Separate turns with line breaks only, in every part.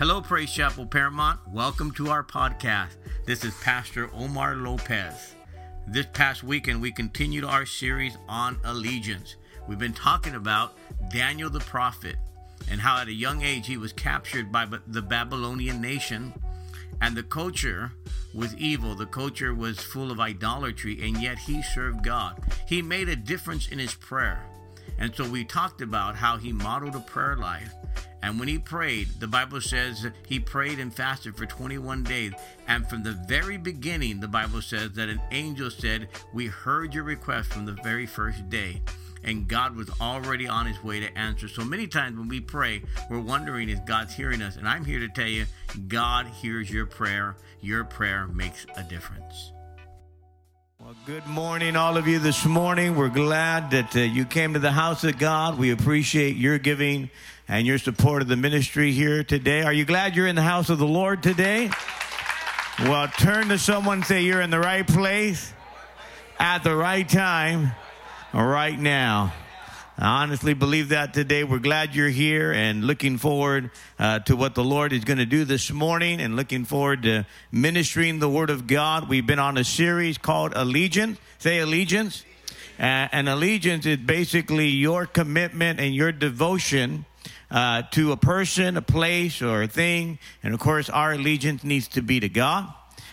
Hello, Praise Chapel Paramount. Welcome to our podcast. This is Pastor Omar Lopez. This past weekend, we continued our series on allegiance. We've been talking about Daniel the prophet and how at a young age he was captured by the Babylonian nation and the culture was evil. The culture was full of idolatry, and yet he served God. He made a difference in his prayer. And so we talked about how he modeled a prayer life. And when he prayed, the Bible says he prayed and fasted for 21 days. And from the very beginning, the Bible says that an angel said, We heard your request from the very first day. And God was already on his way to answer. So many times when we pray, we're wondering if God's hearing us. And I'm here to tell you, God hears your prayer. Your prayer makes a difference.
Good morning, all of you, this morning. We're glad that uh, you came to the house of God. We appreciate your giving and your support of the ministry here today. Are you glad you're in the house of the Lord today? Well, turn to someone and say, You're in the right place at the right time right now. I honestly believe that today. We're glad you're here and looking forward uh, to what the Lord is going to do this morning and looking forward to ministering the Word of God. We've been on a series called Allegiance. Say allegiance. Uh, and allegiance is basically your commitment and your devotion uh, to a person, a place, or a thing. And of course, our allegiance needs to be to God.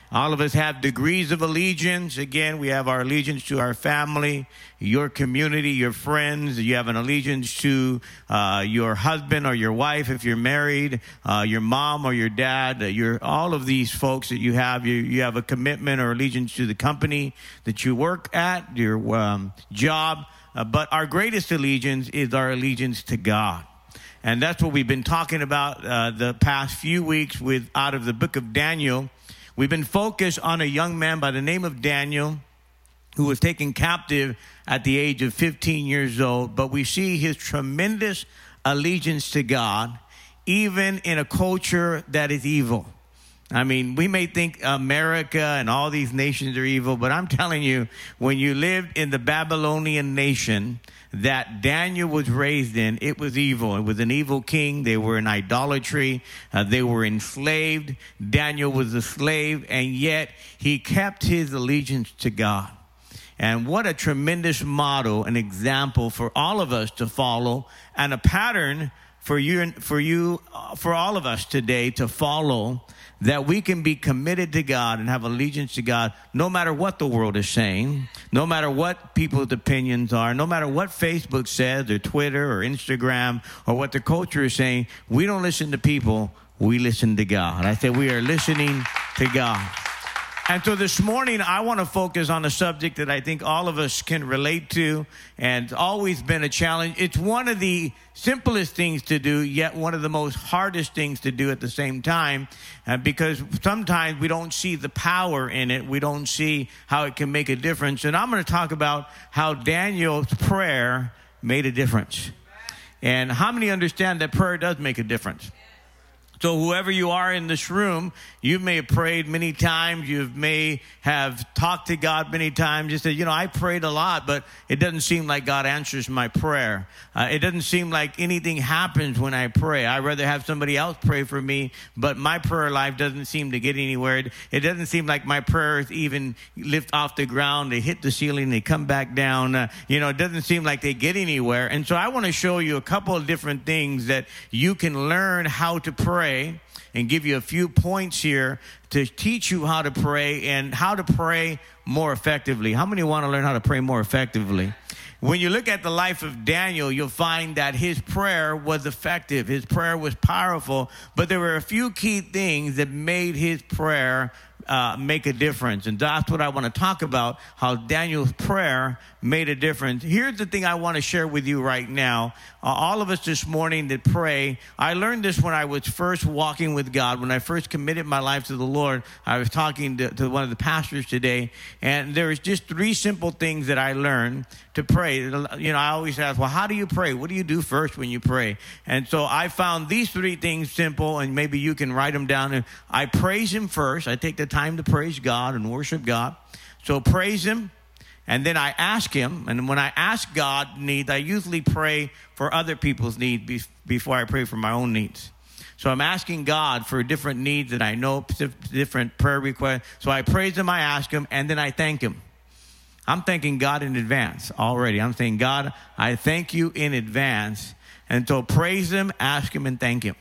All of us have degrees of allegiance. Again, we have our allegiance to our family, your community, your friends. You have an allegiance to uh, your husband or your wife if you're married, uh, your mom or your dad. Uh, your all of these folks that you have. You you have a commitment or allegiance to the company that you work at, your um, job. Uh, but our greatest allegiance is our allegiance to God. And that's what we've been talking about uh, the past few weeks with out of the book of Daniel. We've been focused on a young man by the name of Daniel who was taken captive at the age of 15 years old, but we see his tremendous allegiance to God, even in a culture that is evil. I mean, we may think America and all these nations are evil, but I'm telling you, when you lived in the Babylonian nation, that Daniel was raised in, it was evil. It was an evil king. They were in idolatry. Uh, they were enslaved. Daniel was a slave, and yet he kept his allegiance to God. And what a tremendous model, an example for all of us to follow, and a pattern for you, for you, uh, for all of us today to follow that we can be committed to God and have allegiance to God no matter what the world is saying, no matter what people's opinions are, no matter what Facebook says or Twitter or Instagram or what the culture is saying. We don't listen to people, we listen to God. I say we are listening to God. And so this morning, I want to focus on a subject that I think all of us can relate to and always been a challenge. It's one of the simplest things to do, yet one of the most hardest things to do at the same time, uh, because sometimes we don't see the power in it. We don't see how it can make a difference. And I'm going to talk about how Daniel's prayer made a difference. And how many understand that prayer does make a difference? So, whoever you are in this room, you may have prayed many times. You may have talked to God many times. You said, You know, I prayed a lot, but it doesn't seem like God answers my prayer. Uh, it doesn't seem like anything happens when I pray. I'd rather have somebody else pray for me, but my prayer life doesn't seem to get anywhere. It, doesn't seem like my prayers even lift off the ground. They hit the ceiling, they come back down. Uh, you know, it doesn't seem like they get anywhere. And so, I want to show you a couple of different things that you can learn how to pray pray and give you a few points here to teach you how to pray and how to pray more effectively. How many want to learn how to pray more effectively? When you look at the life of Daniel, you'll find that his prayer was effective. His prayer was powerful, but there were a few key things that made his prayer uh, make a difference. And that's what I want to talk about how Daniel's prayer made a difference. Here's the thing I want to share with you right now. Uh, all of us this morning that pray, I learned this when I was first walking with God, when I first committed my life to the Lord. I was talking to, to one of the pastors today, and there was just three simple things that I learned to pray. You know, I always ask, well, how do you pray? What do you do first when you pray? And so I found these three things simple, and maybe you can write them down. I praise Him first. I take the time to praise God and worship God. So praise Him. And then I ask Him, and when I ask God needs, I usually pray for other people's needs before I pray for my own needs. So I'm asking God for different needs that I know, different prayer requests. So I praise Him, I ask Him, and then I thank Him. I'm thanking God in advance already. I'm saying, God, I thank you in advance. And so praise Him, ask Him, and thank Him.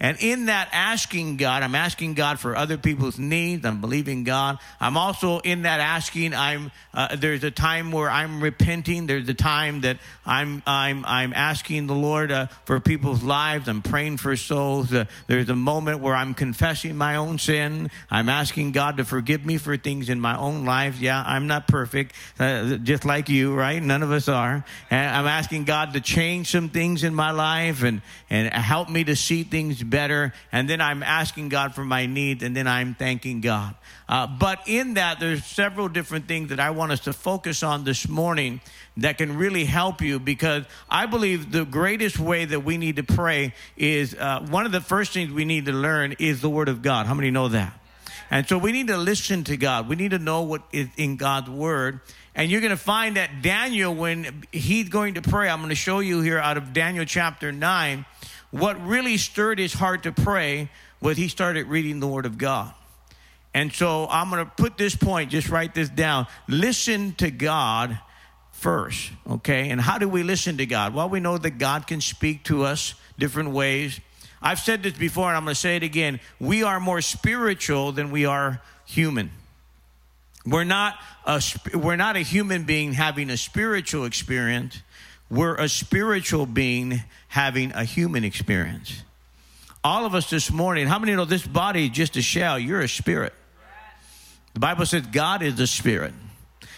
And in that asking God, I'm asking God for other people's needs. I'm believing God. I'm also in that asking. I'm uh, there's a time where I'm repenting. There's a time that I'm I'm I'm asking the Lord uh, for people's lives. I'm praying for souls. Uh, there's a moment where I'm confessing my own sin. I'm asking God to forgive me for things in my own life. Yeah, I'm not perfect, uh, just like you, right? None of us are. And I'm asking God to change some things in my life and and help me to see things better. And then I'm asking God for my needs, and then I'm thanking God. Uh, but in that, there's several different things that I want us to focus on this morning that can really help you because I believe the greatest way that we need to pray is uh, one of the first things we need to learn is the Word of God. How many know that? And so we need to listen to God. We need to know what is in God's Word. And you're going to find that Daniel, when he's going to pray, I'm going to show you here out of Daniel chapter 9 what really stirred his heart to pray was he started reading the Word of God. And so I'm going to put this point, just write this down. Listen to God first, okay? And how do we listen to God? Well, we know that God can speak to us different ways. I've said this before and I'm going to say it again. We are more spiritual than we are human. We're not a we're not a human being having a spiritual experience. We're a spiritual being having a human experience. All of us this morning, how many know this body is just a shell? You're a spirit. The Bible says God is the spirit.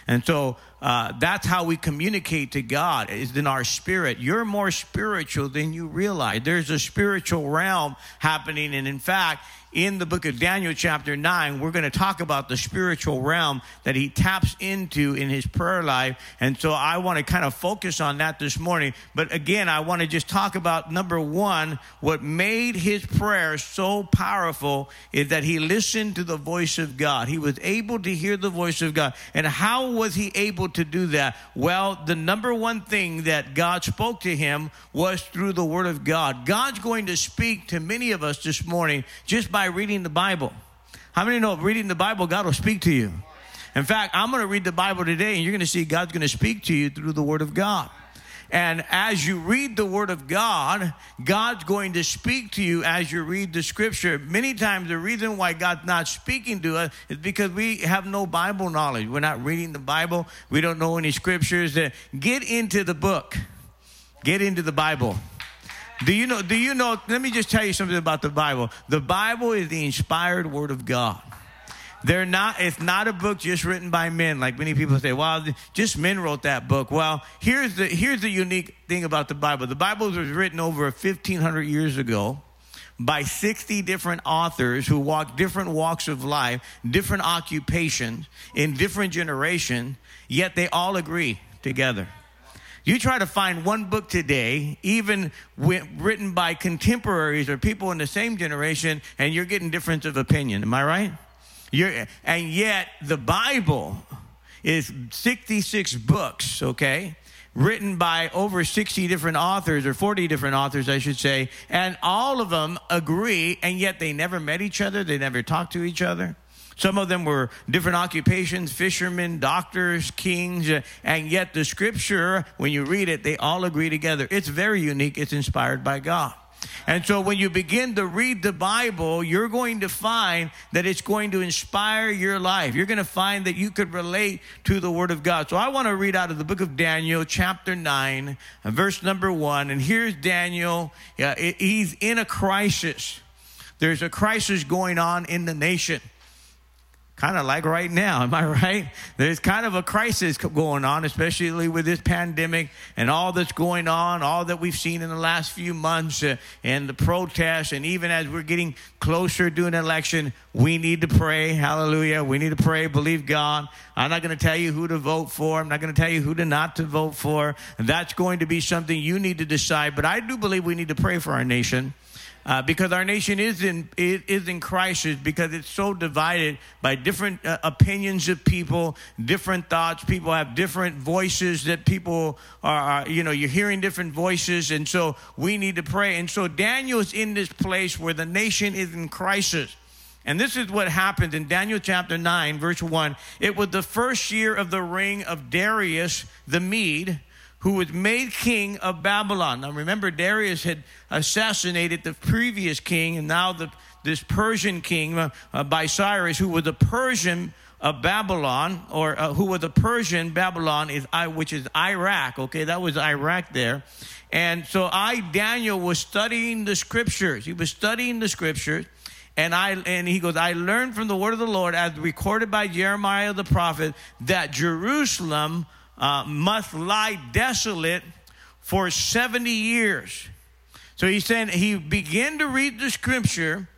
And so uh, that's how we communicate to God is in our spirit. You're more spiritual than you realize. There's a spiritual realm happening. And in fact, in the book of Daniel, chapter 9, we're going to talk about the spiritual realm that he taps into in his prayer life. And so I want to kind of focus on that this morning. But again, I want to just talk about number one, what made his prayer so powerful is that he listened to the voice of God. He was able to hear the voice of God. And how was he able to do that? Well, the number one thing that God spoke to him was through the word of God. God's going to speak to many of us this morning just by by reading the Bible. How many know reading the Bible, God will speak to you? In fact, I'm going to read the Bible today, and you're going to see God's going to speak to you through the Word of God. And as you read the Word of God, God's going to speak to you as you read the Scripture. Many times, the reason why God's not speaking to us is because we have no Bible knowledge. We're not reading the Bible, we don't know any Scriptures. Get into the book, get into the Bible. Do you know? Do you know? Let me just tell you something about the Bible. The Bible is the inspired Word of God. They're not. It's not a book just written by men, like many people say. Well, just men wrote that book. Well, here's the here's the unique thing about the Bible. The Bible was written over 1,500 years ago by 60 different authors who walked different walks of life, different occupations, in different generations. Yet they all agree together. You try to find one book today, even written by contemporaries or people in the same generation, and you're getting difference of opinion. Am I right? You're, and yet, the Bible is 66 books, okay? Written by over 60 different authors, or 40 different authors, I should say, and all of them agree, and yet they never met each other, they never talked to each other. Some of them were different occupations fishermen, doctors, kings, uh, and yet the scripture, when you read it, they all agree together. It's very unique, it's inspired by God. And so when you begin to read the Bible, you're going to find that it's going to inspire your life. You're going to find that you could relate to the Word of God. So I want to read out of the book of Daniel, chapter 9, verse number 1. And here's Daniel. Yeah, he's in a crisis. There's a crisis going on in the nation kind of like right now, am I right? There's kind of a crisis going on, especially with this pandemic and all that's going on, all that we've seen in the last few months, uh, and the protests, and even as we're getting closer to an election, we need to pray. Hallelujah. We need to pray, believe God. I'm not going to tell you who to vote for. I'm not going to tell you who to not to vote for. That's going to be something you need to decide. But I do believe we need to pray for our nation. Uh, because our nation is in is in crisis because it's so divided by different uh, opinions of people, different thoughts. People have different voices that people are, you know, you're hearing different voices, and so we need to pray. And so Daniel is in this place where the nation is in crisis. And this is what happened in Daniel chapter 9, verse 1. It was the first year of the reign of Darius the Mede who was made king of Babylon. Now remember, Darius had assassinated the previous king, and now the, this Persian king uh, uh, by Cyrus, who was a Persian of Babylon, or uh, who was a Persian Babylon, is which is Iraq. Okay, that was Iraq there. And so I, Daniel, was studying the scriptures. He was studying the scriptures. And I and he goes, I learned from the word of the Lord, as recorded by Jeremiah the prophet, that Jerusalem uh, must lie desolate for 70 years. So he said he began to read the scripture,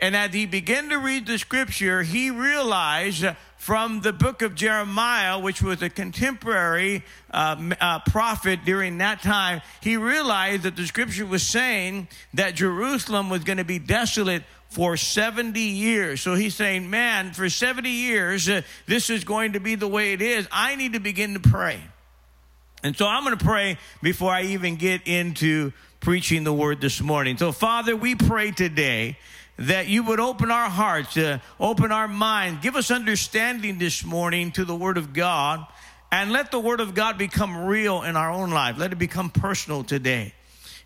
and as he began to read the scripture, he realized from the book of Jeremiah, which was a contemporary uh, uh, prophet during that time, he realized that the scripture was saying that Jerusalem was going to be desolate for 70 years. So he's saying, man, for 70 years, uh, this is going to be the way it is. I need to begin to pray. And so I'm going to pray before I even get into preaching the word this morning. So, Father, we pray today that you would open our hearts, uh, open our mind, give us understanding this morning to the word of God, and let the word of God become real in our own life. Let it become personal today.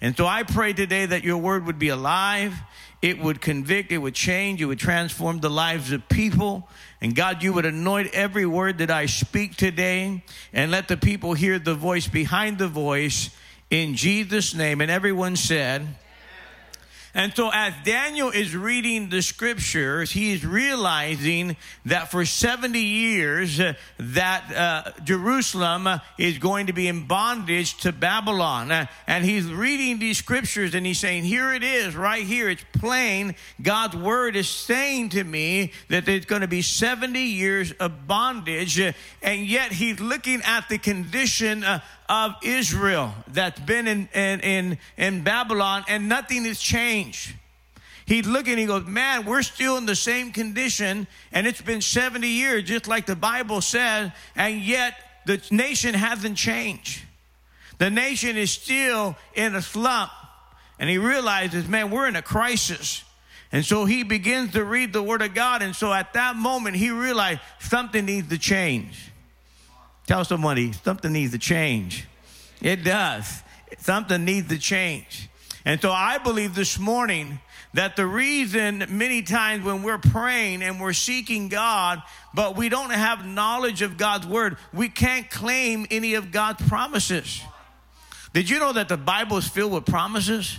And so I pray today that your word would be alive, it would convict, it would change, it would transform the lives of people. And God, you would anoint every word that I speak today and let the people hear the voice behind the voice in Jesus' name. And everyone said, and so, as Daniel is reading the scriptures, he is realizing that for 70 years, uh, that uh, Jerusalem is going to be in bondage to Babylon. Uh, and he's reading these scriptures and he's saying, Here it is, right here. It's plain. God's word is saying to me that there's going to be 70 years of bondage. Uh, and yet, he's looking at the condition uh, of Israel that's been in, in, in, in Babylon and nothing has changed. He's looking, he goes, Man, we're still in the same condition, and it's been 70 years, just like the Bible says, and yet the nation hasn't changed. The nation is still in a slump. And he realizes, man, we're in a crisis. And so he begins to read the Word of God. And so at that moment, he realized something needs to change. Tell somebody something needs to change. It does. Something needs to change. And so I believe this morning that the reason many times when we're praying and we're seeking God, but we don't have knowledge of God's word, we can't claim any of God's promises. Did you know that the Bible is filled with promises?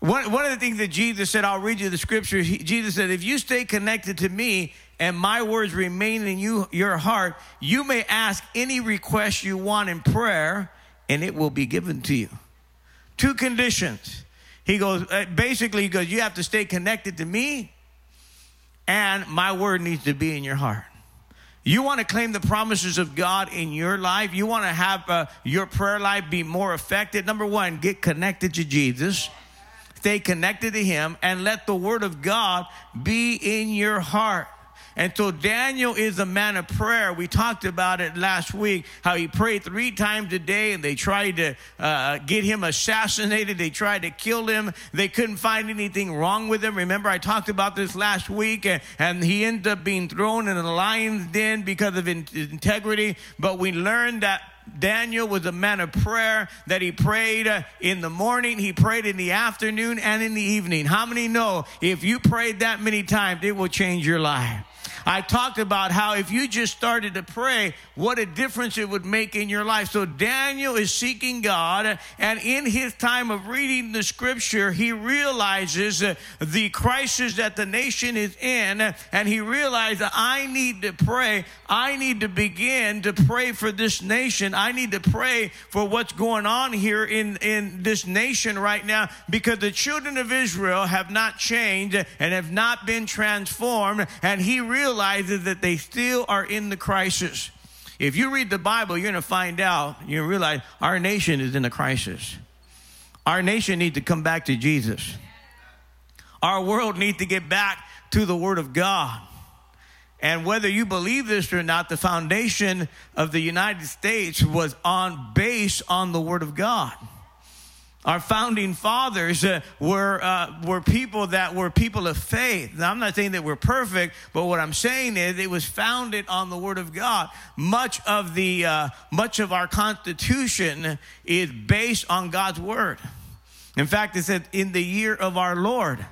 One, one of the things that Jesus said, I'll read you the scripture. He, Jesus said, If you stay connected to me and my words remain in you, your heart, you may ask any request you want in prayer, and it will be given to you. Two conditions. He goes, uh, basically, he goes, you have to stay connected to me, and my word needs to be in your heart. You want to claim the promises of God in your life. You want to have uh, your prayer life be more effective. Number one, get connected to Jesus. Stay connected to Him and let the Word of God be in your heart. And so Daniel is a man of prayer. We talked about it last week, how he prayed three times a day and they tried to uh, get him assassinated. They tried to kill him. They couldn't find anything wrong with him. Remember, I talked about this last week and, and he ended up being thrown in a lion's den because of in- integrity. But we learned that Daniel was a man of prayer that he prayed uh, in the morning, he prayed in the afternoon, and in the evening. How many know if you prayed that many times, it will change your life? I talked about how if you just started to pray, what a difference it would make in your life. So Daniel is seeking God, and in his time of reading the scripture, he realizes the crisis that the nation is in, and he realized I need to pray. I need to begin to pray for this nation. I need to pray for what's going on here in, in this nation right now because the children of Israel have not changed and have not been transformed, and he realized realizes that they still are in the crisis. If you read the Bible, you're going to find out, you realize our nation is in a crisis. Our nation needs to come back to Jesus. Our world needs to get back to the Word of God. And whether you believe this or not, the foundation of the United States was on base on the Word of God. Our founding fathers uh, were, uh, were people that were people of faith. Now, I'm not saying that we're perfect, but what I'm saying is it was founded on the Word of God. Much of, the, uh, much of our Constitution is based on God's Word. In fact, it said, in the year of our Lord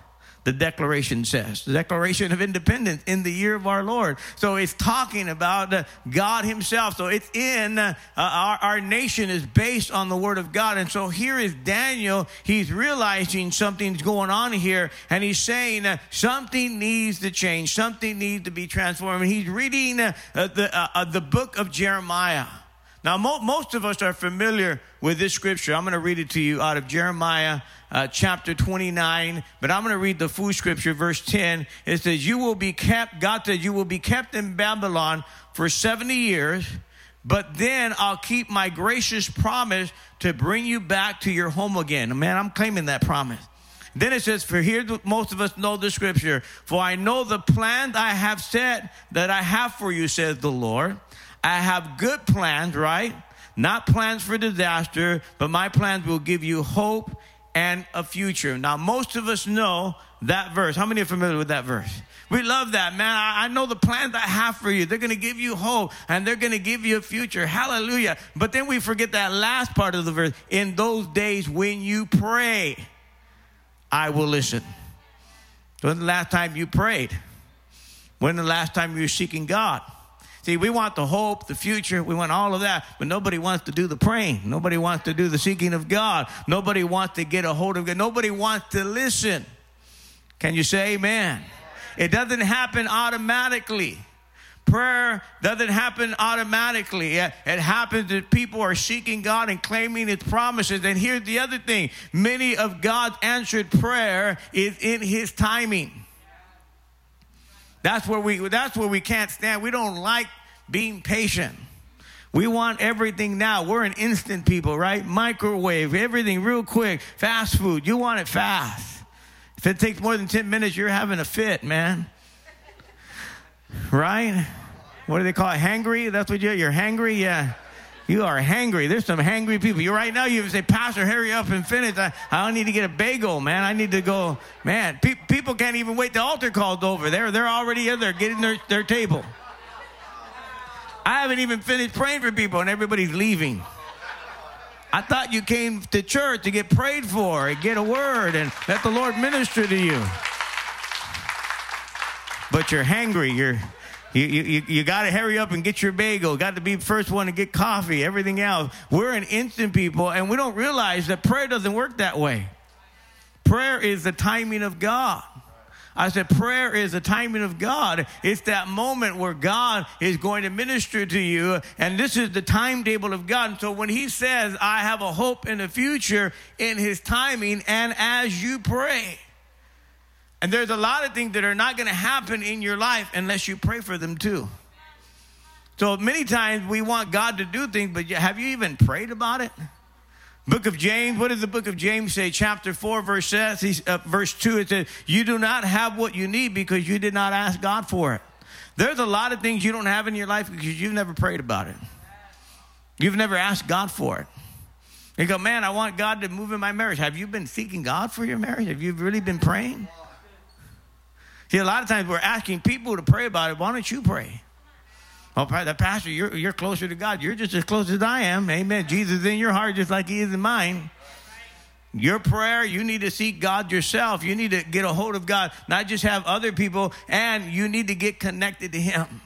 the Declaration says. The Declaration of Independence in the year of our Lord. So it's talking about uh, God Himself. So it's in uh, our, our nation is based on the Word of God. And so here is Daniel. He's realizing something's going on here, and he's saying uh, something needs to change, something needs to be transformed. And he's reading uh, uh, the, the book of Jeremiah. Now, mo- most of us are familiar with this scripture. I'm going to read it to you out of Jeremiah uh, chapter 29, but I'm going to read the full scripture, verse 10. It says, You will be kept, God says, You will be kept in Babylon for 70 years, but then I'll keep my gracious promise to bring you back to your home again. Man, I'm claiming that promise. Then it says, For here most of us know the scripture, for I know the plan I have set that I have for you, says the Lord. I have good plans, right? Not plans for disaster, but my plans will give you hope and a future. Now, most of us know that verse. How many are familiar with that verse? We love that, man. I, know the plans I have for you. They're going to give you hope and they're going to give you a future. Hallelujah. But then we forget that last part of the verse. In those days when you pray, I will listen. When the last time you prayed? When the last time you were seeking God? See, we want the hope, the future, we want all of that, but nobody wants to do the praying. Nobody wants to do the seeking of God. Nobody wants to get a hold of God. Nobody wants to listen. Can you say amen? It doesn't happen automatically. Prayer doesn't happen automatically. It, happens that people are seeking God and claiming His promises. And here's the other thing many of God's answered prayer is in His timing. That's where we that's where we can't stand. We don't like being patient. We want everything now. We're an instant people, right? Microwave, everything real quick. Fast food. You want it fast. If it takes more than 10 minutes, you're having a fit, man. Right? What do they call it? Hangry? That's what you're, you're hangry? Yeah. You are hangry. There's some hangry people. You right now, you say, Pastor, hurry up and finish. I, I don't need to get a bagel, man. I need to go. Man, pe- people can't even wait. The altar call's over. They're, they're already in there getting their, their table. I haven't even finished praying for people, and everybody's leaving. I thought you came to church to get prayed for and get a word and let the Lord minister to you. But you're hangry. You're you, you, you got to hurry up and get your bagel. Got to be the first one to get coffee, everything else. We're an instant people, and we don't realize that prayer doesn't work that way. Prayer is the timing of God. I said, prayer is the timing of God. It's that moment where God is going to minister to you, and this is the timetable of God. And so when He says, I have a hope in the future in His timing, and as you pray, and there's a lot of things that are not going to happen in your life unless you pray for them too. So many times we want God to do things, but have you even prayed about it? Book of James, what does the book of James say? Chapter 4, verse, says, uh, verse 2, it says, You do not have what you need because you did not ask God for it. There's a lot of things you don't have in your life because you've never prayed about it. You've never asked God for it. You go, man, I want God to move in my marriage. Have you been seeking God for your marriage? Have you really been praying? See, a lot of times we're asking people to pray about it. Why don't you pray? Oh, the pastor, you're, you're closer to God. You're just as close as I am. Amen. Jesus is in your heart just like he is in mine. Your prayer, you need to seek God yourself. You need to get a hold of God, not just have other people, and you need to get connected to Him.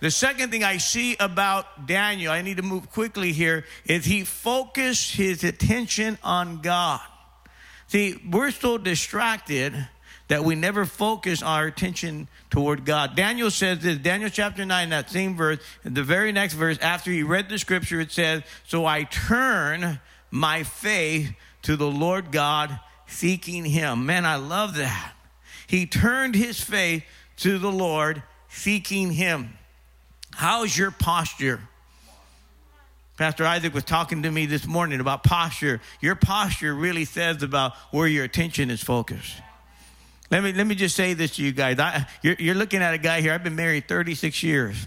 The second thing I see about Daniel, I need to move quickly here, is he focused his attention on God. See, we're so distracted that we never focus our attention toward God. Daniel says this, Daniel chapter 9, that same verse, the very next verse, after he read the scripture, it says, So I turn my faith to the Lord God, seeking him. Man, I love that. He turned his faith to the Lord, seeking him. How's your posture? Pastor Isaac was talking to me this morning about posture. Your posture really says about where your attention is focused. Let me, let me just say this to you guys. I, you're, you're looking at a guy here. I've been married 36 years.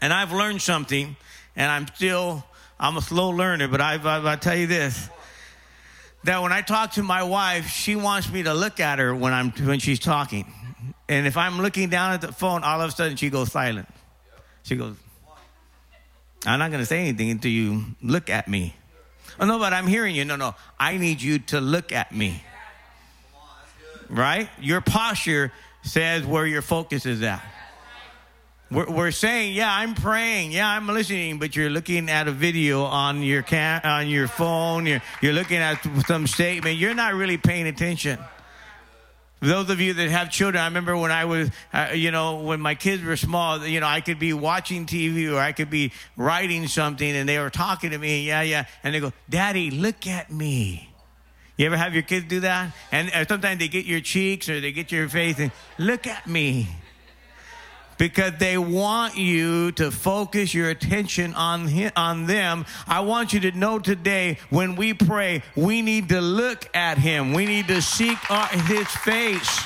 And I've learned something, and I'm still, I'm a slow learner, but I've, I've, I'll tell you this that when I talk to my wife, she wants me to look at her when, I'm, when she's talking. And if I'm looking down at the phone, all of a sudden she goes silent. She goes, I'm not going to say anything until you look at me. Oh, no, but I'm hearing you. No, no. I need you to look at me. Right? Your posture says where your focus is at. We're, we're saying, yeah, I'm praying, yeah, I'm listening, but you're looking at a video on your cam- on your phone. You're, you're looking at some statement. You're not really paying attention. Those of you that have children, I remember when I was, uh, you know, when my kids were small, you know, I could be watching TV or I could be writing something and they were talking to me, yeah, yeah, and they go, Daddy, look at me. You ever have your kids do that? And uh, sometimes they get your cheeks or they get your face and look at me because they want you to focus your attention on him, on them. I want you to know today when we pray, we need to look at him. We need to seek our, his face.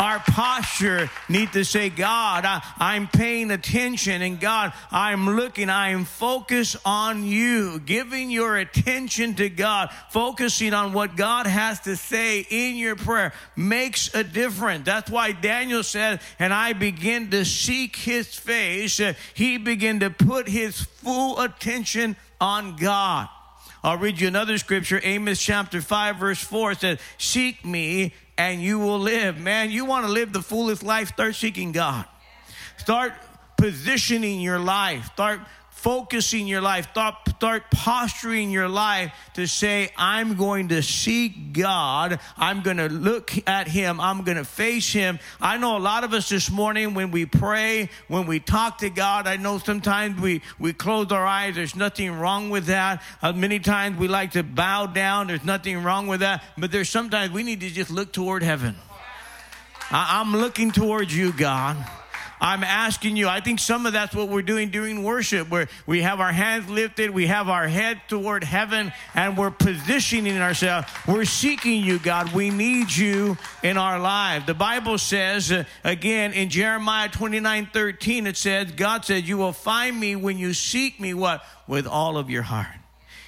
Our posture need to say, God, I, am paying attention, and God, I'm looking, I'm focused on you, giving your attention to God, focusing on what God has to say in your prayer makes a difference. That's why Daniel said, and I begin to seek his face. He began to put his full attention on God. I'll read you another scripture, Amos chapter 5, verse 4 says, Seek me and you will live. Man, you want to live the fullest life, start seeking God. Start positioning your life. Start focusing your life, start, start posturing your life to say, I'm going to seek God. I'm going to look at Him. I'm going to face Him. I know a lot of us this morning, when we pray, when we talk to God, I know sometimes we, we close our eyes. There's nothing wrong with that. Uh, many times we like to bow down. There's nothing wrong with that. But there's sometimes we need to just look toward heaven. I, I'm looking towards you, God. I'm asking you, I think some of that's what we're doing during worship, where we have our hands lifted, we have our head toward heaven, and we're positioning ourselves. We're seeking you, God. We need you in our life. The Bible says, uh, again, in Jeremiah 29 13, it says, God said, You will find me when you seek me, what? With all of your heart.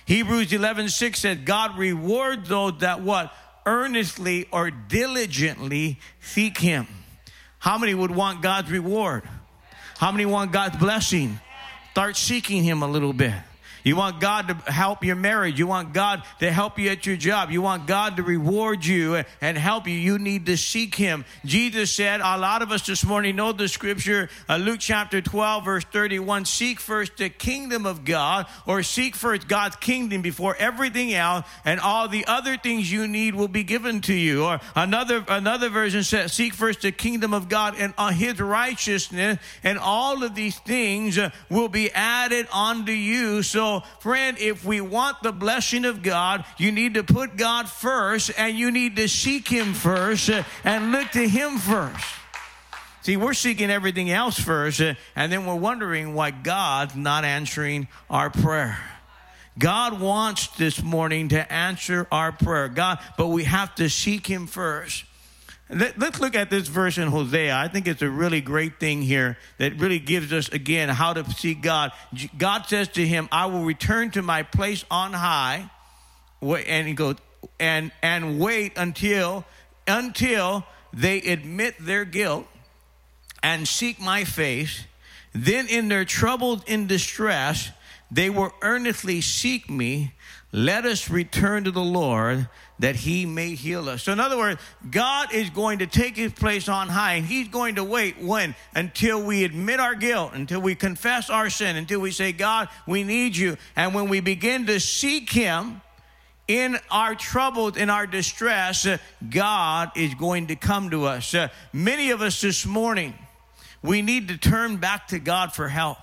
Hebrews 11 6 said, God rewards those that what? Earnestly or diligently seek him. How many would want God's reward? How many want God's blessing? Start seeking Him a little bit. You want God to help your marriage. You want God to help you at your job. You want God to reward you and help you. You need to seek Him. Jesus said, a lot of us this morning know the scripture, uh, Luke chapter 12, verse 31 Seek first the kingdom of God, or seek first God's kingdom before everything else, and all the other things you need will be given to you. Or another, another version says, Seek first the kingdom of God and uh, His righteousness, and all of these things uh, will be added unto you. So, friend, if we want the blessing of God, you need to put God first and you need to seek Him first and look to Him first. See, we're seeking everything else first, uh, and then we're wondering why God's not answering our prayer. God wants this morning to answer our prayer. God, but we have to seek Him first. Let, us look at this verse in Hosea. I think it's a really great thing here that really gives us, again, how to see God. God says to him, I will return to my place on high. And he goes, and, and wait until, until they admit their guilt and seek my face. Then in their trouble in distress, they will earnestly seek me. Let us return to the Lord that he may heal us. So, in other words, God is going to take his place on high, and he's going to wait when? Until we admit our guilt, until we confess our sin, until we say, God, we need you. And when we begin to seek him, in our troubles, in our distress, God is going to come to us. Uh, many of us this morning, we need to turn back to God for help.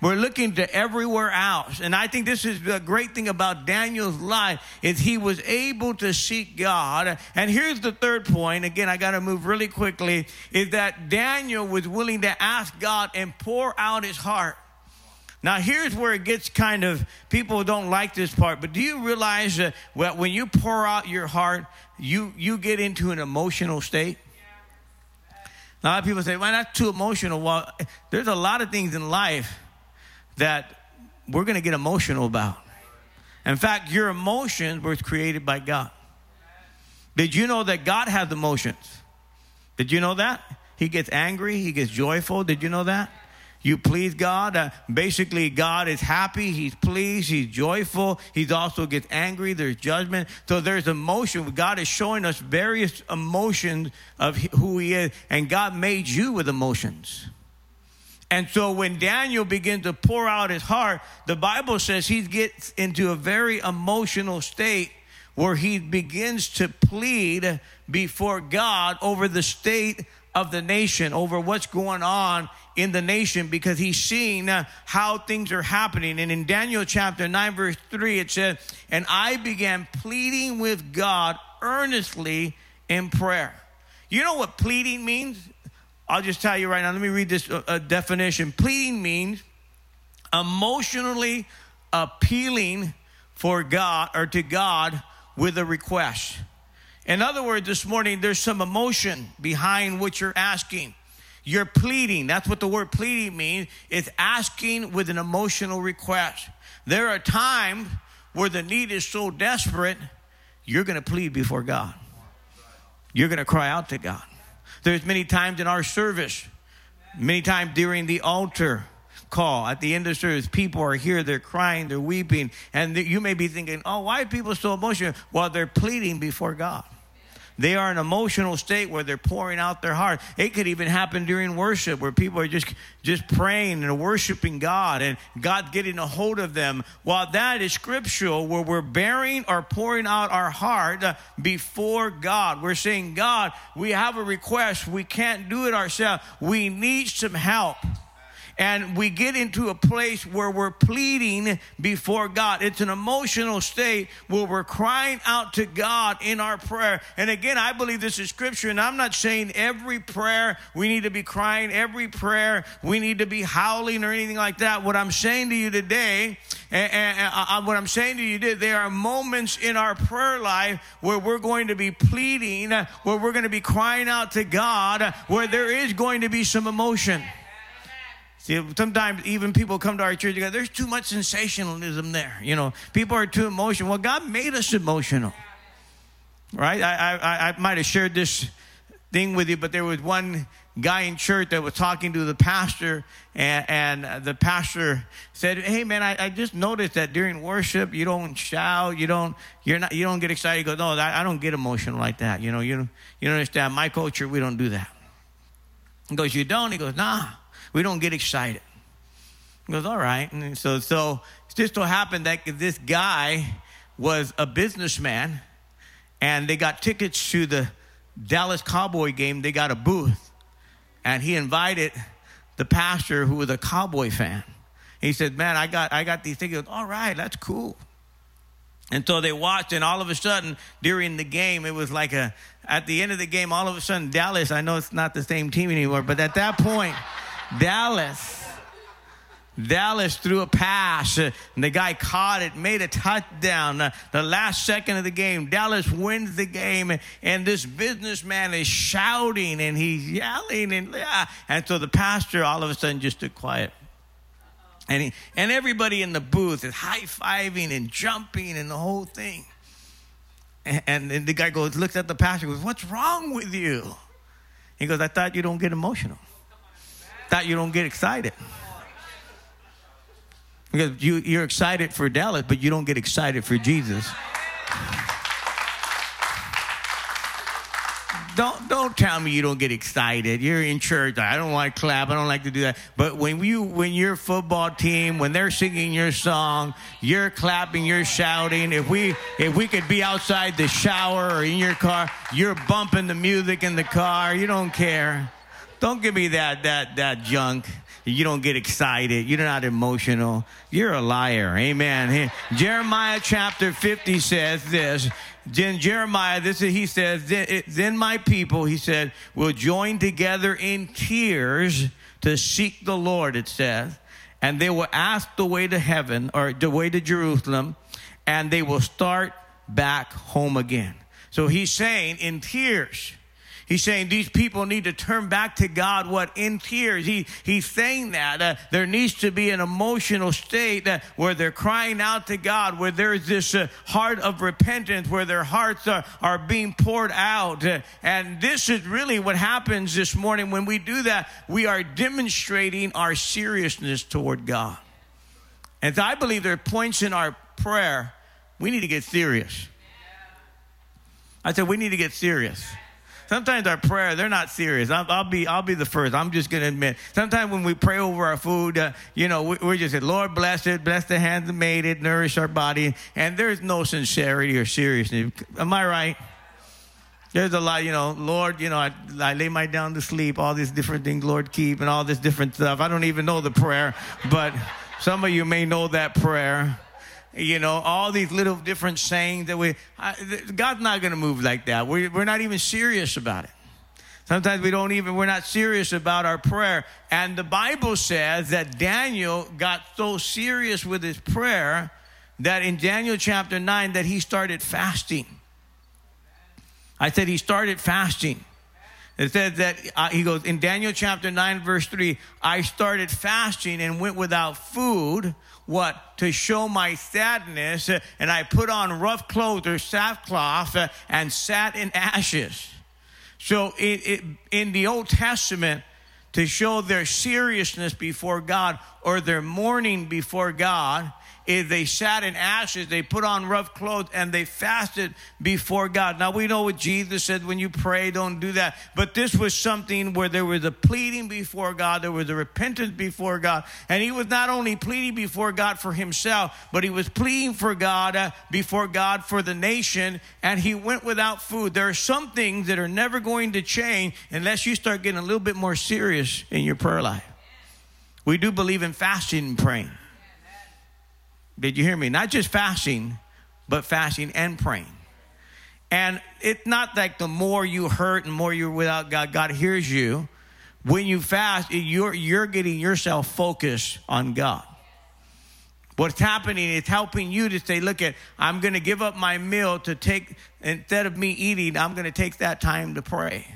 We're looking to everywhere else. And I think this is the great thing about Daniel's life is he was able to seek God. And here's the third point. Again, I got to move really quickly is that Daniel was willing to ask God and pour out his heart. Now, here's where it gets kind of, people don't like this part, but do you realize that when you pour out your heart, you, you get into an emotional state? A lot of people say, well, that's too emotional. Well, there's a lot of things in life that we're going to get emotional about. In fact, your emotions were created by God. Did you know that God has emotions? Did you know that? He gets angry, he gets joyful. Did you know that? You please God. Uh, basically, God is happy. He's pleased. He's joyful. He also gets angry. There's judgment. So there's emotion. God is showing us various emotions of who He is. And God made you with emotions. And so when Daniel begins to pour out his heart, the Bible says he gets into a very emotional state where he begins to plead before God over the state of the nation, over what's going on in the nation because he's seeing how things are happening. And in Daniel chapter 9, verse 3, it says, And I began pleading with God earnestly in prayer. You know what pleading means? I'll just tell you right now. Let me read this uh, uh definition. Pleading means emotionally appealing for God or to God with a request. In other words, this morning, there's some emotion behind what you're asking. You're pleading. That's what the word pleading means. It's asking with an emotional request. There are times where the need is so desperate, you're going to plead before God. You're going to cry out to God. There's many times in our service, many times during the altar call at the end of service, people are here, they're crying, they're weeping, and you may be thinking, oh, why are people so emotional? Well, they're pleading before God. They are in an emotional state where they're pouring out their heart. It could even happen during worship where people are just, just praying and worshiping God and God getting a hold of them. While that is scriptural, where we're bearing or pouring out our heart uh, before God. We're saying, God, we have a request. We can't do it ourselves. We need some help and we get into a place where we're pleading before God. It's an emotional state where we're crying out to God in our prayer. And again, I believe this is scripture, and I'm not saying every prayer we need to be crying, every prayer we need to be howling or anything like that. What I'm saying to you today, and, and, and what I'm saying to you today, there are moments in our prayer life where we're going to be pleading, where we're going to be crying out to God, where there is going to be some emotion. See, sometimes even people come to our church and go, there's too much sensationalism there. You know, people are too emotional. Well, God made us emotional, right? I, I, I might have shared this thing with you, but there was one guy in church that was talking to the pastor, and, and the pastor said, "Hey, man, I, I, just noticed that during worship you don't shout, you don't, you're not, you don't get excited." He goes, "No, I, I don't get emotional like that. You know, you, you don't understand. My culture, we don't do that." He goes, "You don't?" He goes, "Nah." We don't get excited. He goes, all right. And so, so it just so happened that this guy was a businessman and they got tickets to the Dallas Cowboy game. They got a booth and he invited the pastor who was a Cowboy fan. He said, man, I got, I got these tickets. All right, that's cool. And so they watched, and all of a sudden, during the game, it was like a, at the end of the game, all of a sudden, Dallas, I know it's not the same team anymore, but at that point, Dallas. Dallas threw a pass, and the guy caught it, made a touchdown. The last second of the game, Dallas wins the game, and this businessman is shouting and he's yelling, and yeah. And so the pastor all of a sudden just stood quiet. And, he, and everybody in the booth is high fiving and jumping and the whole thing. And, and the guy goes, looks at the pastor, goes, What's wrong with you? He goes, I thought you don't get emotional that you don't get excited. Because you, you're excited for Dallas, but you don't get excited for Jesus. Don't don't tell me you don't get excited. You're in church. I don't like clap. I don't like to do that. But when you when your football team when they're singing your song, you're clapping, you're shouting. If we if we could be outside the shower or in your car, you're bumping the music in the car. You don't care. Don't give me that that that junk. You don't get excited. You're not emotional. You're a liar. Amen. Jeremiah chapter 50 says this. Then Jeremiah, this is, he says, then, then my people, he said, will join together in tears to seek the Lord, it says. and they will ask the way to heaven or the way to Jerusalem, and they will start back home again. So he's saying in tears, He's saying these people need to turn back to God, what in tears. He, he's saying that uh, there needs to be an emotional state uh, where they're crying out to God, where there's this uh, heart of repentance, where their hearts are, are being poured out. Uh, and this is really what happens this morning. When we do that, we are demonstrating our seriousness toward God. And I believe there are points in our prayer we need to get serious. I said, we need to get serious. Sometimes our prayer, they're not serious. I'll, I'll, be, I'll be the first. I'm just going to admit. Sometimes when we pray over our food, uh, you know, we, we're just saying, Lord bless it, bless the hands that made it, nourish our body. And there's no sincerity or seriousness. Am I right? There's a lot, you know, Lord, you know, I, I lay my down to sleep, all these different things, Lord, keep, and all this different stuff. I don't even know the prayer, but some of you may know that prayer you know, all these little different sayings that we, I, God's not going to move like that. We're, we're not even serious about it. Sometimes we don't even, we're not serious about our prayer. And the Bible says that Daniel got so serious with his prayer that in Daniel chapter 9 that he started fasting. I said he started fasting. It says that uh, he goes in Daniel chapter 9, verse 3 I started fasting and went without food what? To show my sadness. And I put on rough clothes or sackcloth uh, and sat in ashes. So it, it, in the Old Testament, to show their seriousness before God or their mourning before God, they sat in ashes, they put on rough clothes, and they fasted before God. Now we know what Jesus said when you pray, don't do that. But this was something where there was a pleading before God, there was a repentance before God. And he was not only pleading before God for himself, but he was pleading for God, uh, before God for the nation, and he went without food. There are some things that are never going to change unless you start getting a little bit more serious in your prayer life. We do believe in fasting and praying. Did you hear me? Not just fasting, but fasting and praying. And it's not like the more you hurt and more you're without God, God hears you. When you fast, you're, you're getting yourself focused on God. What's happening is helping you to say, look at, I'm going to give up my meal to take, instead of me eating, I'm going to take that time to pray.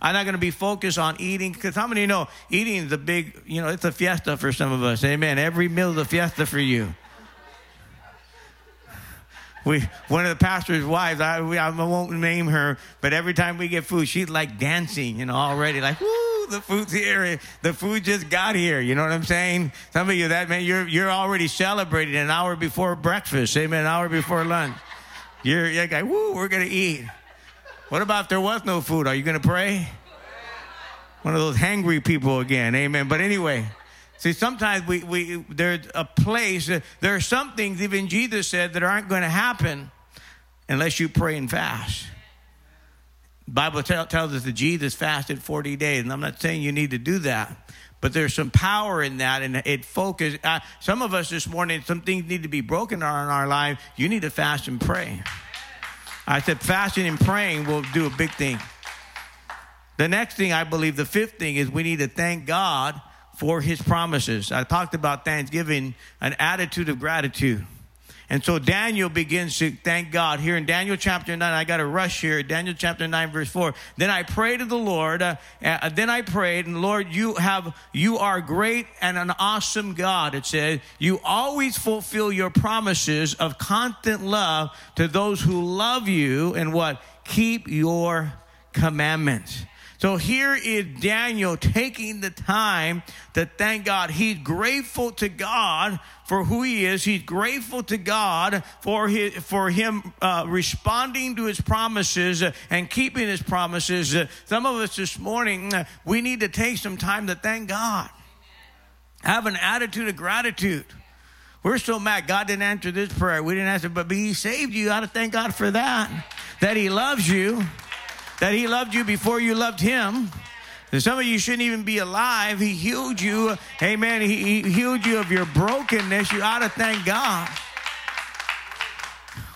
I'm not going to be focused on eating because how many know eating is a big, you know, it's a fiesta for some of us. Amen. Every meal is a fiesta for you we one of the pastor's wives. I, we, I won't name her, but every time we get food, she's like dancing, you know, already like woo, the food's here. The food just got here. You know what I'm saying? Some of you that man, you're you're already celebrating an hour before breakfast. Amen. An hour before lunch. You're, you're like, woo, we're gonna eat. What about if there was no food? Are you gonna pray? One of those hangry people again. Amen. But anyway. See, sometimes we, we there's a place, there are some things even Jesus said that aren't going to happen unless you pray and fast. The Bible tell, tells us that Jesus fasted 40 days, and I'm not saying you need to do that, but there's some power in that, and it focuses. Uh, some of us this morning, some things need to be broken in our life. You need to fast and pray. I said fasting and praying will do a big thing. The next thing I believe, the fifth thing, is we need to thank God for his promises. I talked about Thanksgiving, an attitude of gratitude. And so Daniel begins to thank God here in Daniel chapter 9. I got to rush here. Daniel chapter 9 verse 4. Then I prayed to the Lord. Uh, uh, then I prayed and Lord, you have, you are great and an awesome God. It says, you always fulfill your promises of constant love to those who love you and what? Keep your commandments. So here is Daniel taking the time to thank God. He's grateful to God for who he is. He's grateful to God for his, for him uh, responding to his promises and keeping his promises. some of us this morning, we need to take some time to thank God. Have an attitude of gratitude. We're so mad God didn't answer this prayer. We didn't answer, but He saved you. You ought to thank God for that. That He loves you that He loved you before you loved Him. And some of you shouldn't even be alive. He healed you. Amen. He, he healed you of your brokenness. You ought to thank God.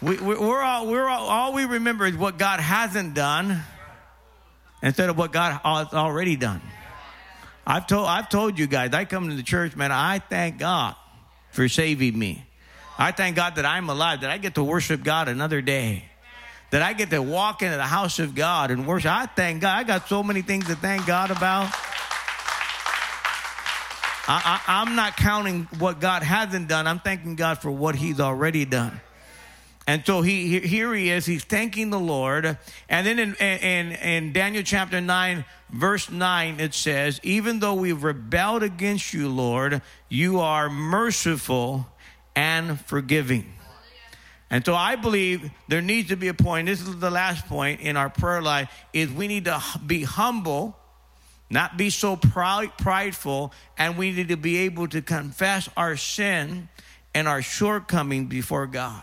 We, we, are all, we're all, all we remember is what God hasn't done instead of what God has already done. I've told I've told you guys, I come to the church, man, I thank God for saving me. I thank God that I'm alive, that I get to worship God another day. That I get to walk into the house of God and worship. I thank God. I got so many things to thank God about. I, I'm not counting what God hasn't done. I'm thanking God for what He's already done. And so he here he is. He's thanking the Lord. And then in, in, in Daniel chapter 9, verse 9, it says, Even though we've rebelled against you, Lord, you are merciful and forgiving. And so I believe there needs to be a point. This is the last point in our prayer life is we need to be humble, not be so proud, prideful, and we need to be able to confess our sin and our shortcoming before God.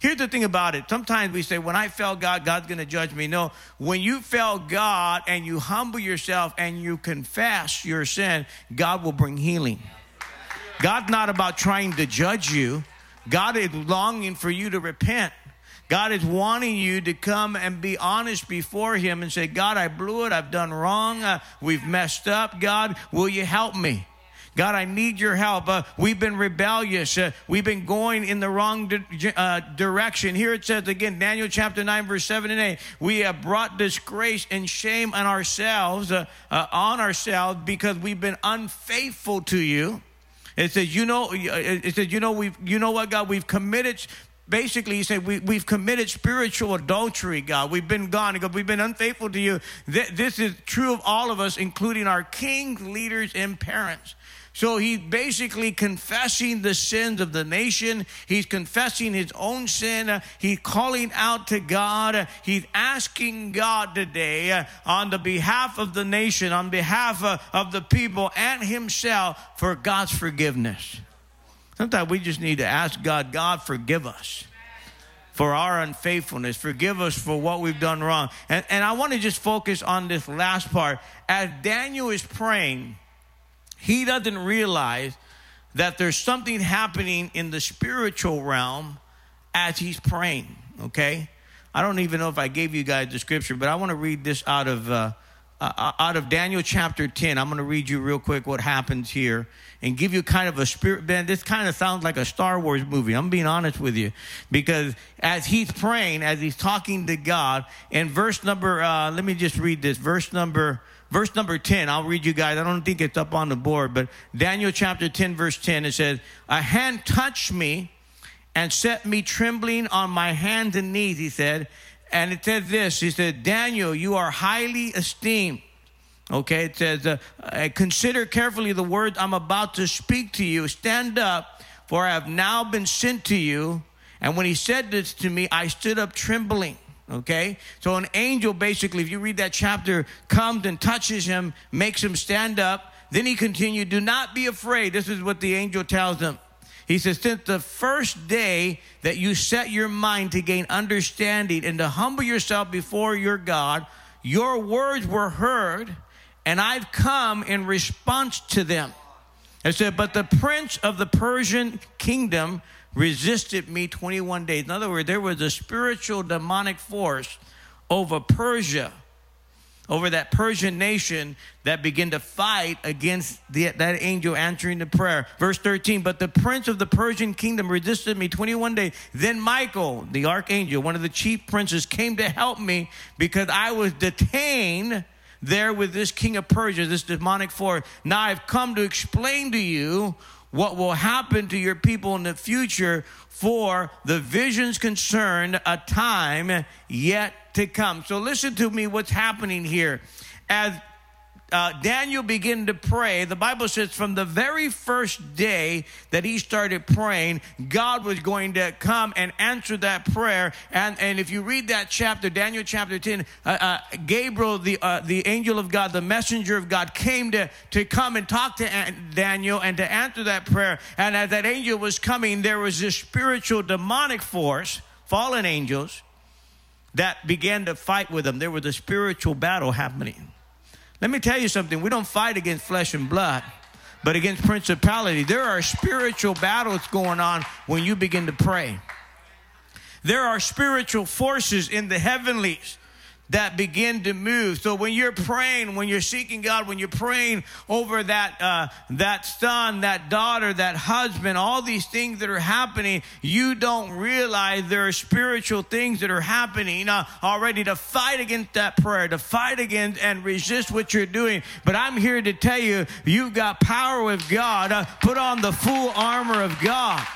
Here's the thing about it. Sometimes we say, when I fail God, God's going to judge me. No, when you fail God and you humble yourself and you confess your sin, God will bring healing. God's not about trying to judge you. God is longing for you to repent. God is wanting you to come and be honest before Him and say, God, I blew it. I've done wrong. Uh, we've messed up. God, will you help me? God, I need your help. Uh, we've been rebellious. Uh, we've been going in the wrong di- uh, direction. Here it says again, Daniel chapter 9, verse 7 and 8. We have brought disgrace and shame on ourselves, uh, uh, on ourselves, because we've been unfaithful to you. It says, you know, it says, you know, we've, you know what, God, we've committed basically he said we, we've committed spiritual adultery god. We've been gone god. We've been unfaithful to you. This is true of all of us including our kings leaders and parents so he's basically confessing the sins of the nation. He's confessing his own sin. He's calling out to God. He's asking God today uh, on the behalf of the nation, on behalf uh, of the people and himself for God's forgiveness. Sometimes we just need to ask God, God, forgive us for our unfaithfulness. Forgive us for what we've done wrong. And, and I want to just focus on this last part. As Daniel is praying, he doesn't realize that there's something happening in the spiritual realm as he's praying, okay? I don't even know if I gave you guys the scripture, but I want to read this out of uh, uh, out of Daniel chapter 10. I'm going to read you real quick what happens here and give you kind of a spirit. Ben, this kind of sounds like a Star Wars movie. I'm being honest with you because as he's praying, as he's talking to God, in verse number, uh, let me just read this, verse number verse number 10 i'll read you guys. I don't think it's up on the board but daniel chapter 10 verse 10 it says a hand touched me and set me trembling on my hands and knees he said. And it says this he said daniel you are highly esteemed. Okay it says uh consider carefully the words i'm about to speak to you. Stand up for i have now been sent to you. And when he said this to me i stood up trembling Okay? So an angel basically, if you read that chapter, comes and touches him, makes him stand up. Then he continued, Do not be afraid. This is what the angel tells him. He says, Since the first day that you set your mind to gain understanding and to humble yourself before your God, your words were heard, and I've come in response to them. I said, But the prince of the Persian kingdom resisted me 21 days. In other words, there was a spiritual demonic force over Persia, over that Persian nation that began to fight against the, that angel answering the prayer. Verse 13, but the prince of the Persian kingdom resisted me 21 days. Then Michael, the archangel, one of the chief princes, came to help me because I was detained there with this king of Persia, this demonic force. Now I've come to explain to you what will happen to your people in the future for the visions concerned a time yet to come. So listen to me what's happening here. As uh, Daniel began to pray, the Bible says from the very first day that he started praying, God was going to come and answer that prayer. And, and if you read that chapter, Daniel chapter 10, uh, uh, Gabriel, the, uh, the angel of God, the messenger of God, came to, to come and talk to Daniel and to answer that prayer. And as that angel was coming, there was this spiritual demonic force, fallen angels, that began to fight with them. There was a spiritual battle happening. Let me tell you something. We don't fight against flesh and blood, but against principality. There are spiritual battles going on when you begin to pray. There are spiritual forces in the heavenlies that begin to move. So when you're praying, when you're seeking God, when you're praying over that uh, that son, that daughter, that husband, all these things that are happening, you don't realize there are spiritual things that are happening uh, already to fight against that prayer, to fight against and resist what you're doing. But I'm here to tell you, you've got power with God. Uh, put on the full armor of God,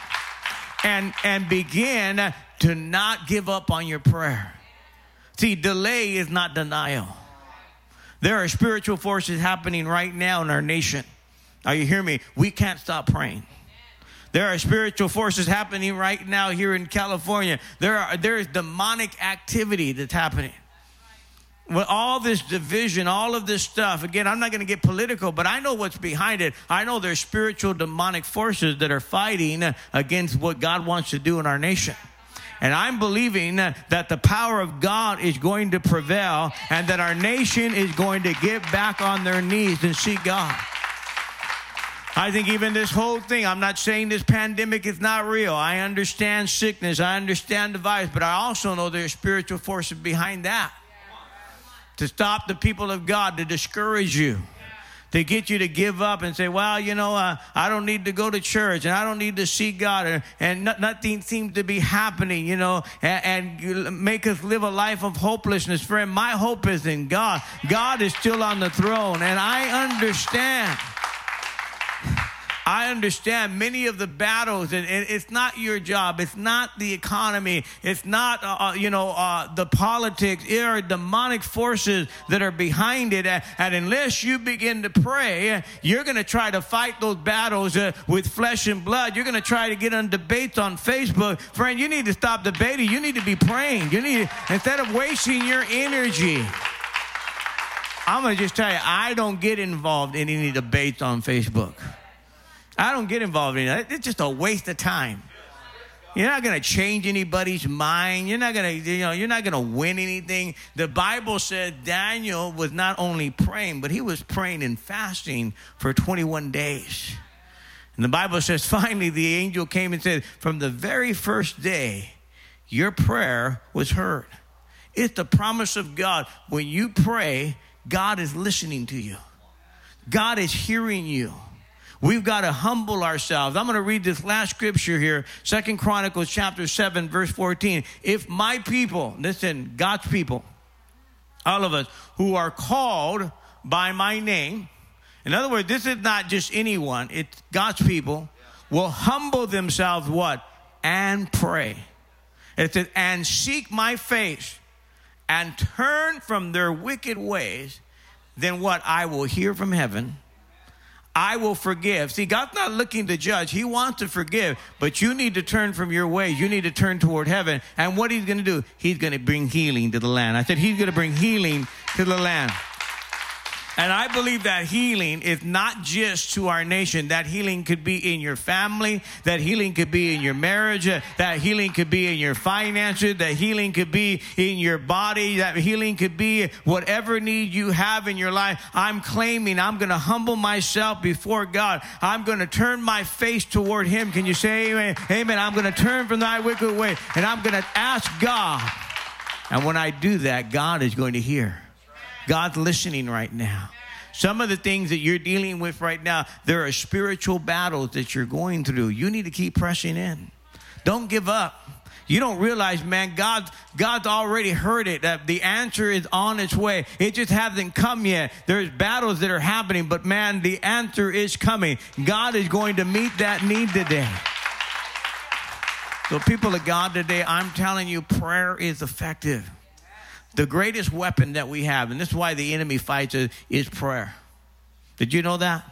and and begin to not give up on your prayer. See, delay is not denial. There are spiritual forces happening right now in our nation. Are you hearing me? We can't stop praying. There are spiritual forces happening right now here in California. There are there is demonic activity that's happening. With all this division, all of this stuff, again, I'm not going to get political, but I know what's behind it. I know there's spiritual demonic forces that are fighting against what God wants to do in our nation. And I'm believing that the power of God is going to prevail and that our nation is going to get back on their knees and seek God. I think even this whole thing, I'm not saying this pandemic is not real. I understand sickness, I understand the virus, but I also know there's spiritual forces behind that to stop the people of God, to discourage you to get you to give up and say, well, you know, uh, I don't need to go to church and I don't need to see God and, and nothing seems to be happening, you know, and, and make us live a life of hopelessness. Friend, my hope is in God. God is still on the throne and I understand. I understand many of the battles, and it's not your job. It's not the economy. It's not, uh, uh, you know, uh, the politics. There are demonic forces that are behind it. And unless you begin to pray, you're going to try to fight those battles uh, with flesh and blood. You're going to try to get on debates on Facebook. Friend, you need to stop debating. You need to be praying. You need, instead of wasting your energy. I'm going to just tell you, I don't get involved in any debates on Facebook. I don't get involved in it. It's just a waste of time. You're not going to change anybody's mind. You're not going to, you know, you're not going to win anything. The Bible said Daniel was not only praying, but he was praying and fasting for 21 days. And the Bible says finally the angel came and said, from the very first day, your prayer was heard. It's the promise of God. When you pray, God is listening to you. God is hearing you. We've got to humble ourselves. I'm going to read this last scripture here, Second Chronicles chapter 7, verse 14. If my people, listen, God's people, all of us who are called by my name, in other words, this is not just anyone, it's God's people, will humble themselves what? And pray. It says, and seek my face and turn from their wicked ways, then what? I will hear from heaven I will forgive. See, God's not looking to judge. He wants to forgive, but you need to turn from your ways. You need to turn toward heaven. And what he's going to do, he's going to bring healing to the land. I said, he's going to bring healing to the land. And I believe that healing is not just to our nation. That healing could be in your family. That healing could be in your marriage. That healing could be in your finances. That healing could be in your body. That healing could be whatever need you have in your life. I'm claiming I'm going to humble myself before God. I'm going to turn my face toward Him. Can you say amen? Amen. I'm going to turn from thy wicked way and I'm going to ask God. And when I do that, God is going to hear. God's listening right now. Some of the things that you're dealing with right now, there are spiritual battles that you're going through. You need to keep pressing in. Don't give up. You don't realize, man, God, God's already heard it. That the answer is on its way. It just hasn't come yet. There's battles that are happening, but man, the answer is coming. God is going to meet that need today. So, people of God today, I'm telling you, prayer is effective. The greatest weapon that we have, and this is why the enemy fights is prayer. Did you know that?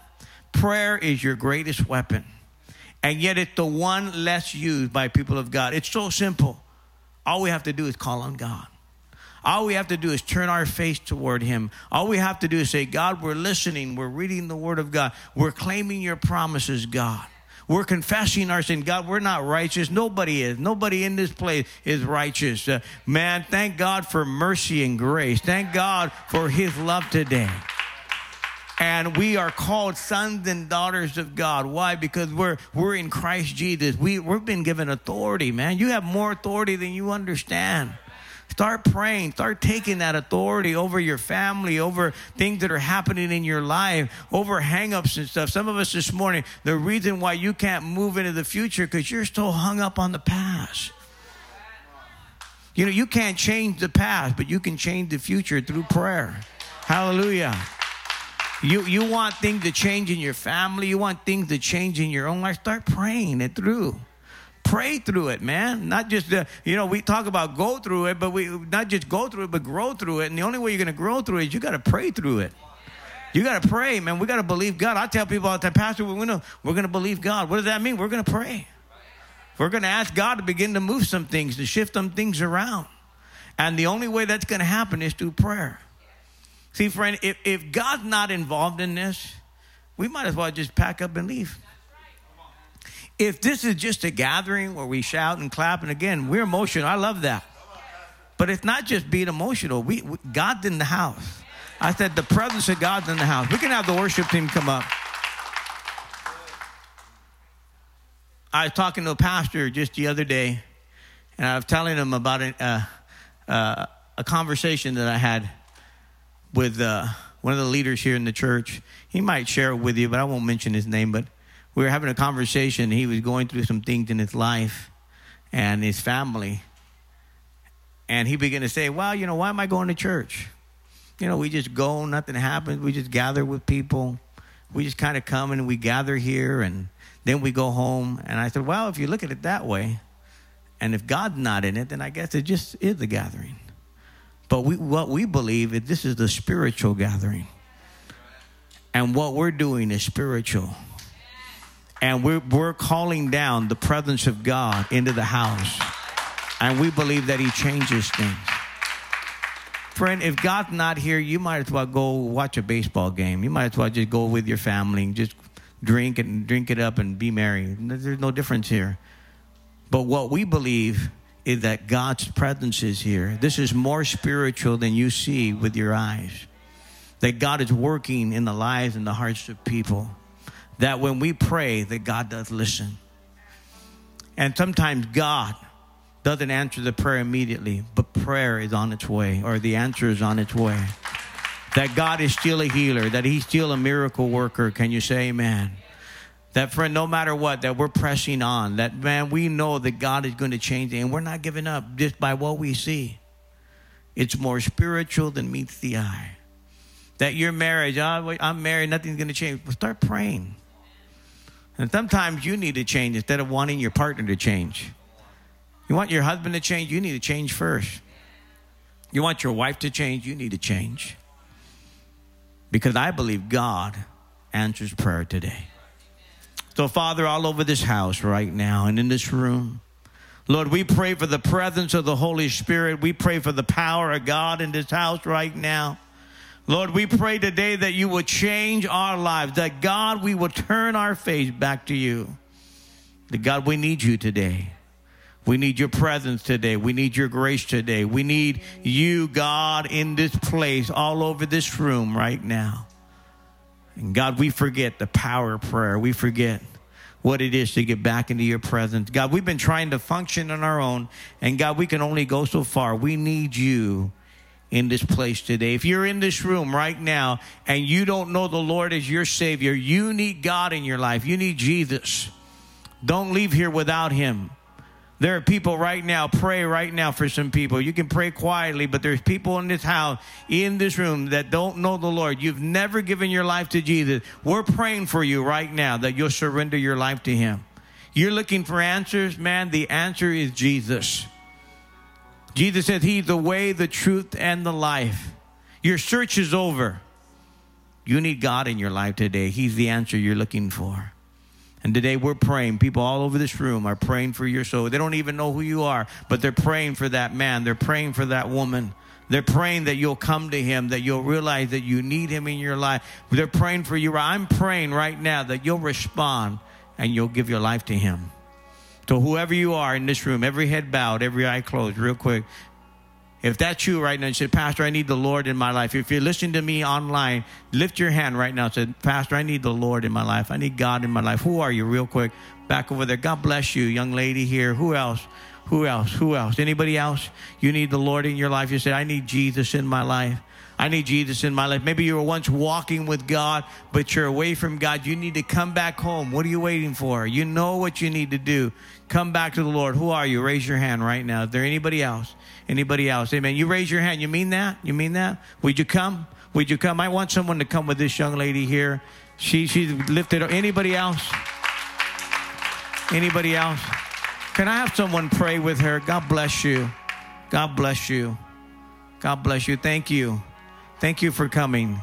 Prayer is your greatest weapon. And yet it's the one less used by people of God. It's so simple. All we have to do is call on God. All we have to do is turn our face toward Him. All we have to do is say, God, we're listening. We're reading the Word of God. We're claiming your promises, God. We're confessing our sin. God, we're not righteous. Nobody is. Nobody in this place is righteous. Uh, man, thank God for mercy and grace. Thank God for His love today. And we are called sons and daughters of God. Why? Because we're we're in Christ Jesus. We we've been given authority, man. You have more authority than you understand. Start praying. Start taking that authority over your family, over things that are happening in your life, over hangups and stuff. Some of us this morning, the reason why you can't move into the future because you're still hung up on the past. You know, you can't change the past, but you can change the future through prayer. Hallelujah. You, you want things to change in your family, you want things to change in your own life. Start praying it through. Pray through it, man. Not just, uh, you know, we talk about go through it, but we not just go through it, but grow through it. And the only way you're going to grow through it is you got to pray through it. You got to pray, man. We got to believe God. I tell people all the time, Pastor, we're going we're to believe God. What does that mean? We're going to pray. We're going to ask God to begin to move some things, to shift some things around. And the only way that's going to happen is through prayer. See, friend, if, if God's not involved in this, we might as well just pack up and leave. If this is just a gathering where we shout and clap, and again, we're emotional. I love that. But it's not just being emotional. We, we God's in the house. I said the presence of God's in the house. We can have the worship team come up. I was talking to a pastor just the other day, and I was telling him about a, uh, uh, a conversation that I had with uh, one of the leaders here in the church. He might share it with you, but I won't mention his name. But we were having a conversation. He was going through some things in his life and his family. And he began to say, Well, you know, why am I going to church? You know, we just go, nothing happens. We just gather with people. We just kind of come and we gather here and then we go home. And I said, Well, if you look at it that way, and if God's not in it, then I guess it just is a gathering. But we, what we believe is this is the spiritual gathering. And what we're doing is spiritual. And we're, we're calling down the presence of God into the house. And we believe that He changes things. Friend, if God's not here, you might as well go watch a baseball game. You might as well just go with your family and just drink and drink it up and be merry. There's no difference here. But what we believe is that God's presence is here. This is more spiritual than you see with your eyes. That God is working in the lives and the hearts of people. That when we pray, that God does listen. And sometimes God doesn't answer the prayer immediately, but prayer is on its way, or the answer is on its way. That God is still a healer, that He's still a miracle worker. Can you say amen? That friend, no matter what, that we're pressing on. That man, we know that God is going to change it, and we're not giving up just by what we see. It's more spiritual than meets the eye. That your marriage, oh, I'm married, nothing's going to change. Well, start praying. And sometimes you need to change instead of wanting your partner to change. You want your husband to change, you need to change first. You want your wife to change, you need to change. Because I believe God answers prayer today. So, Father, all over this house right now and in this room, Lord, we pray for the presence of the Holy Spirit. We pray for the power of God in this house right now. Lord, we pray today that you will change our lives, that God, we will turn our face back to you. That God, we need you today. We need your presence today. We need your grace today. We need you, God, in this place, all over this room right now. And God, we forget the power of prayer. We forget what it is to get back into your presence. God, we've been trying to function on our own, and God, we can only go so far. We need you in this place today. If you're in this room right now and you don't know the Lord as your Savior, you need God in your life. You need Jesus. Don't leave here without Him. There are people right now, pray right now for some people. You can pray quietly, but there's people in this house, in this room, that don't know the Lord. You've never given your life to Jesus. We're praying for you right now that you'll surrender your life to Him. You're looking for answers, man. The answer is Jesus. Jesus said, He's the way, the truth, and the life. Your search is over. You need God in your life today. He's the answer you're looking for. And today we're praying. People all over this room are praying for your soul. They don't even know who you are, but they're praying for that man. They're praying for that woman. They're praying that you'll come to him, that you'll realize that you need him in your life. They're praying for you. I'm praying right now that you'll respond and you'll give your life to him. So, whoever you are in this room, every head bowed, every eye closed, real quick, if that's you right now and said, Pastor, I need the Lord in my life. If you're listening to me online, lift your hand right now say, Pastor, I need the Lord in my life. I need God in my life. Who are you, real quick? Back over there. God bless you, young lady here. Who else? Who else? Who else? Anybody else? You need the Lord in your life. You say, I need Jesus in my life. I need Jesus in my life. Maybe you were once walking with God, but you're away from God. You need to come back home. What are you waiting for? You know what you need to do. Come back to the Lord. Who are you? Raise your hand right now. Is there anybody else? Anybody else? Amen. You raise your hand. You mean that? You mean that? Would you come? Would you come? I want someone to come with this young lady here. She she lifted up. Anybody else? Anybody else? Can I have someone pray with her? God bless you. God bless you. God bless you. Thank you. Thank you for coming.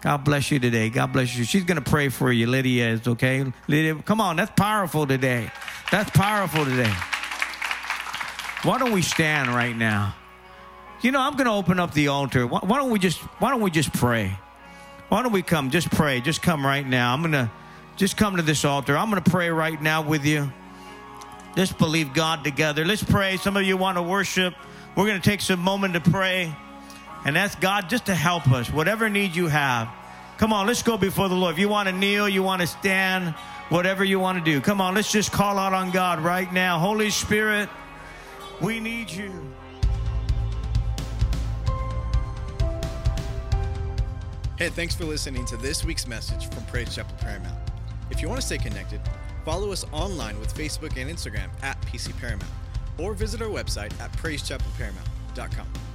God bless you today. God bless you. She's going to pray for you. Lydia is, okay? Lydia, come on. That's powerful today. That's powerful today. Why don't we stand right now? You know, I'm going to open up the altar. Why, why don't we just why don't we just pray? Why don't we come? Just pray. Just come right now. I'm going to just come to this altar. I'm going to pray right now with you. Let's believe God together. Let's pray. Some of you want to worship. We're going to take some moment to pray and ask God just to help us, whatever need you have. Come on, let's go before the Lord. If you want to kneel, you want to stand, whatever you want to do. Come on, let's just call out on God right now. Holy Spirit, we need you.
Hey, thanks for listening to this week's message from Praise Chapel Paramount. If you want to stay connected, follow us online with Facebook and Instagram at PC Paramount, or visit our website at praisechapelparamount.com.